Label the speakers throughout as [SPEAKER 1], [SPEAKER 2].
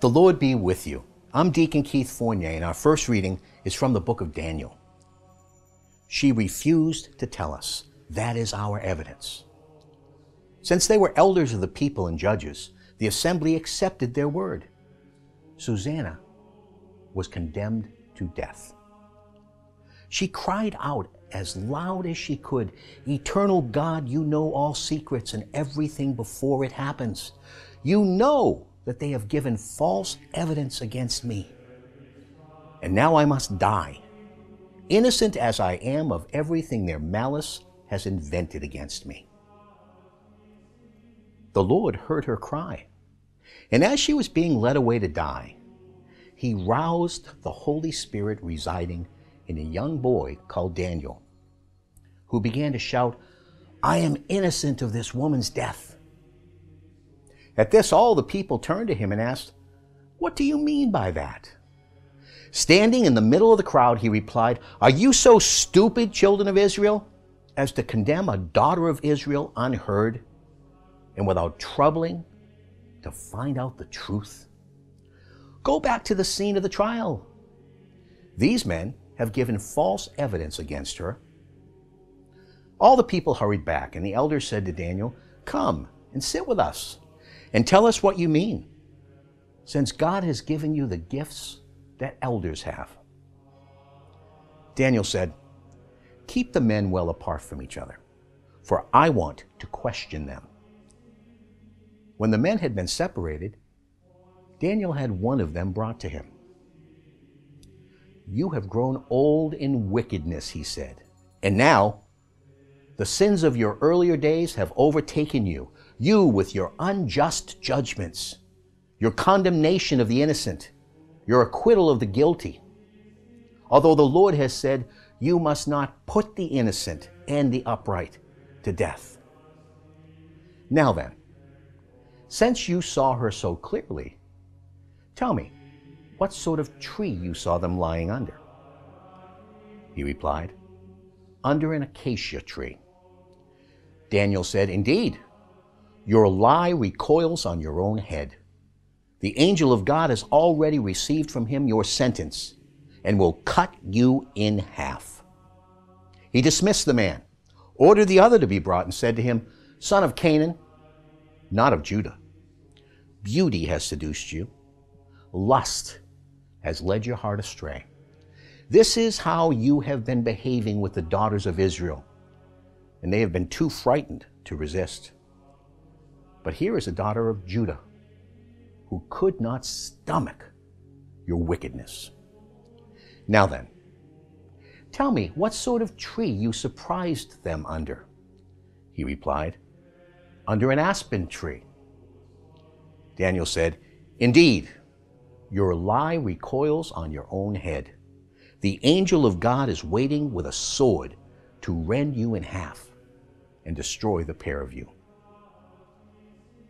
[SPEAKER 1] The Lord be with you. I'm Deacon Keith Fournier, and our first reading is from the book of Daniel. She refused to tell us. That is our evidence. Since they were elders of the people and judges, the assembly accepted their word. Susanna was condemned to death. She cried out as loud as she could Eternal God, you know all secrets and everything before it happens. You know that they have given false evidence against me. And now I must die, innocent as I am of everything their malice has invented against me. The Lord heard her cry, and as she was being led away to die, he roused the Holy Spirit residing in a young boy called Daniel, who began to shout, I am innocent of this woman's death. At this, all the people turned to him and asked, What do you mean by that? Standing in the middle of the crowd, he replied, Are you so stupid, children of Israel, as to condemn a daughter of Israel unheard and without troubling to find out the truth? Go back to the scene of the trial. These men have given false evidence against her. All the people hurried back, and the elders said to Daniel, Come and sit with us and tell us what you mean, since God has given you the gifts that elders have. Daniel said, Keep the men well apart from each other, for I want to question them. When the men had been separated, Daniel had one of them brought to him. You have grown old in wickedness, he said, and now the sins of your earlier days have overtaken you, you with your unjust judgments, your condemnation of the innocent, your acquittal of the guilty. Although the Lord has said, You must not put the innocent and the upright to death. Now then, since you saw her so clearly, tell me, what sort of tree you saw them lying under? He replied, Under an acacia tree. Daniel said, Indeed, your lie recoils on your own head. The angel of God has already received from him your sentence and will cut you in half. He dismissed the man, ordered the other to be brought, and said to him, Son of Canaan, not of Judah, beauty has seduced you, lust has led your heart astray. This is how you have been behaving with the daughters of Israel and they have been too frightened to resist. But here is a daughter of Judah who could not stomach your wickedness. Now then, tell me what sort of tree you surprised them under. He replied, Under an aspen tree. Daniel said, Indeed, your lie recoils on your own head. The angel of God is waiting with a sword to rend you in half and destroy the pair of you.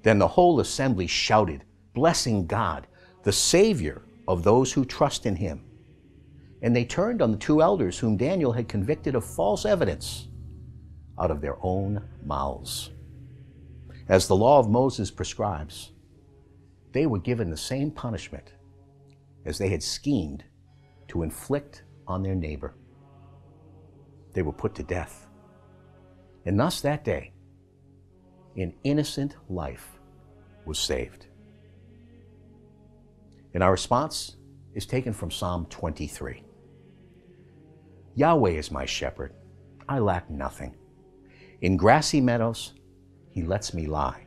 [SPEAKER 1] Then the whole assembly shouted, blessing God, the Savior of those who trust in him. And they turned on the two elders whom Daniel had convicted of false evidence out of their own mouths. As the law of Moses prescribes, they were given the same punishment as they had schemed to inflict on their neighbor. They were put to death. And thus that day, an innocent life was saved. And our response is taken from Psalm 23. Yahweh is my shepherd, I lack nothing. In grassy meadows, he lets me lie.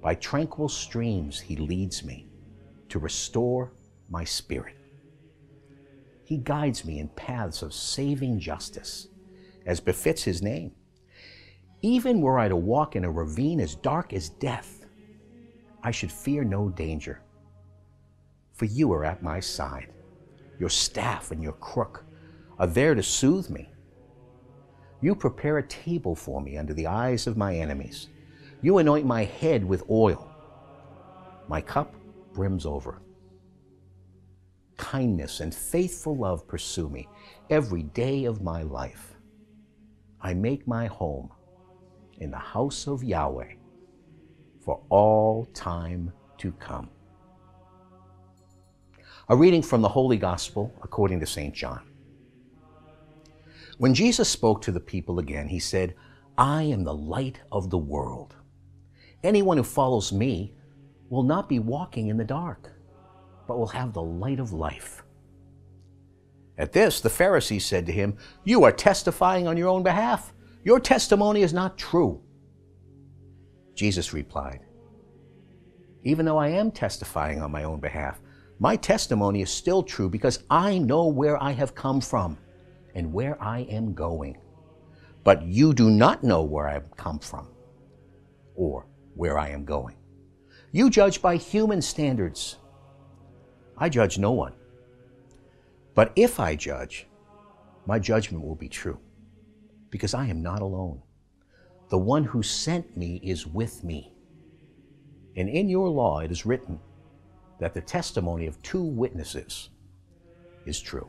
[SPEAKER 1] By tranquil streams, he leads me to restore my spirit. He guides me in paths of saving justice, as befits his name. Even were I to walk in a ravine as dark as death, I should fear no danger. For you are at my side. Your staff and your crook are there to soothe me. You prepare a table for me under the eyes of my enemies. You anoint my head with oil. My cup brims over. Kindness and faithful love pursue me every day of my life. I make my home in the house of Yahweh for all time to come. A reading from the Holy Gospel according to St. John. When Jesus spoke to the people again, he said, I am the light of the world. Anyone who follows me will not be walking in the dark, but will have the light of life. At this, the Pharisees said to him, You are testifying on your own behalf. Your testimony is not true. Jesus replied, Even though I am testifying on my own behalf, my testimony is still true because I know where I have come from and where I am going. But you do not know where I have come from or where I am going. You judge by human standards. I judge no one. But if I judge, my judgment will be true because I am not alone. The one who sent me is with me. And in your law it is written that the testimony of two witnesses is true.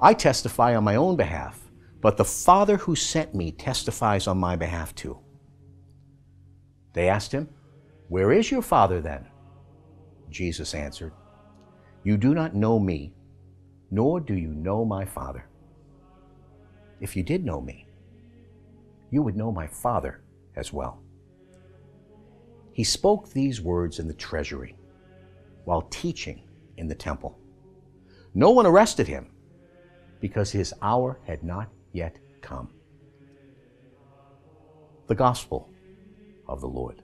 [SPEAKER 1] I testify on my own behalf, but the Father who sent me testifies on my behalf too. They asked him, Where is your Father then? Jesus answered, You do not know me, nor do you know my Father. If you did know me, you would know my Father as well. He spoke these words in the treasury while teaching in the temple. No one arrested him because his hour had not yet come. The Gospel of the Lord.